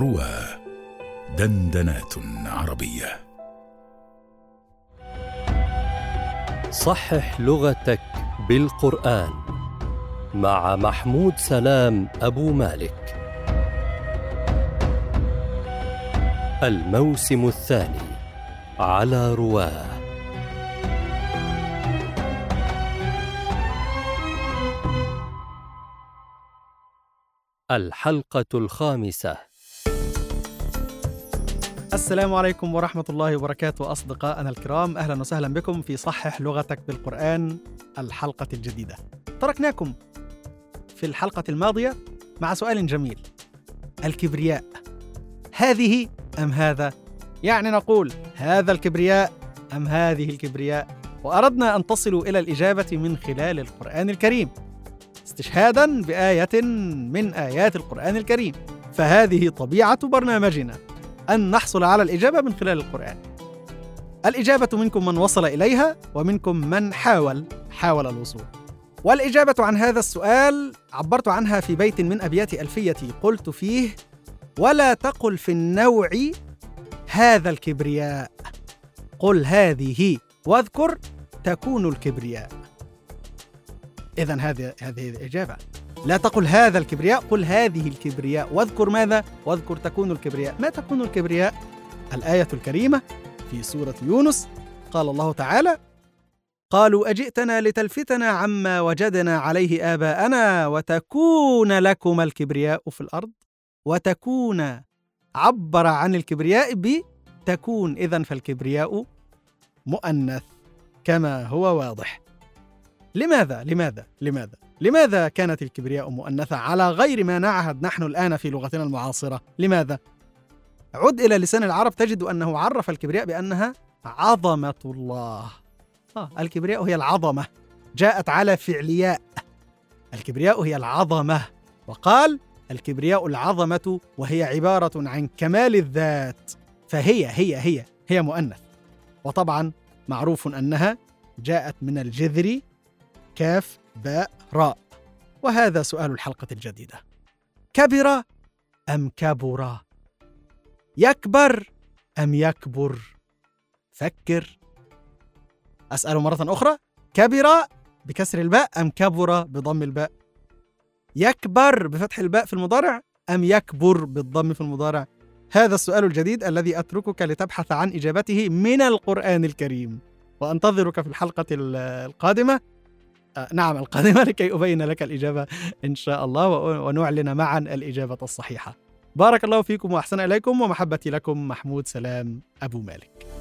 روى دندنات عربية. صحح لغتك بالقرآن مع محمود سلام أبو مالك. الموسم الثاني على رواه الحلقة الخامسة. السلام عليكم ورحمة الله وبركاته أصدقائنا الكرام. أهلا وسهلا بكم في صحح لغتك بالقرآن الحلقة الجديدة. تركناكم في الحلقة الماضية مع سؤال جميل. الكبرياء هذه أم هذا؟ يعني نقول هذا الكبرياء أم هذه الكبرياء؟ وأردنا أن تصلوا إلى الإجابة من خلال القرآن الكريم. استشهادا بآية من آيات القرآن الكريم. فهذه طبيعة برنامجنا. أن نحصل على الإجابة من خلال القرآن. الإجابة منكم من وصل إليها ومنكم من حاول حاول الوصول. والإجابة عن هذا السؤال عبرت عنها في بيت من أبيات ألفيتي. قلت فيه ولا تقل في النوع هذا الكبرياء. قل هذه واذكر تكون الكبرياء. إذا هذه هذه الإجابة. لا تقل هذا الكبرياء قل هذه الكبرياء. واذكر ماذا؟ واذكر تكون الكبرياء. ما تكون الكبرياء؟ الآية الكريمة في سورة يونس. قال الله تعالى قالوا أجئتنا لتلفتنا عما وجدنا عليه آباءنا وتكون لكم الكبرياء في الأرض. وتكون عبر عن الكبرياء بتكون إذا فالكبرياء مؤنث كما هو واضح. لماذا؟ لماذا؟ لماذا؟ لماذا كانت الكبرياء مؤنثة على غير ما نعهد نحن الآن في لغتنا المعاصرة؟ لماذا؟ عد إلى لسان العرب تجد أنه عرف الكبرياء بأنها عظمة الله. آه الكبرياء هي العظمة. جاءت على فعلياء. الكبرياء هي العظمة. وقال الكبرياء العظمة وهي عبارة عن كمال الذات. فهي هي هي هي مؤنث. وطبعا معروف أنها جاءت من الجذر كاف باء راء. وهذا سؤال الحلقة الجديدة. كبر أم كبر؟ يكبر أم يكبر؟ فكر. أسأل مرة أخرى. كبر بكسر الباء أم كبر بضم الباء؟ يكبر بفتح الباء في المضارع أم يكبر بالضم في المضارع؟ هذا السؤال الجديد الذي أتركك لتبحث عن إجابته من القرآن الكريم. وأنتظرك في الحلقة القادمة. نعم القادمة لكي أبين لك الإجابة إن شاء الله ونعلن معا الإجابة الصحيحة. بارك الله فيكم وأحسن إليكم ومحبتي لكم محمود سلام أبو مالك.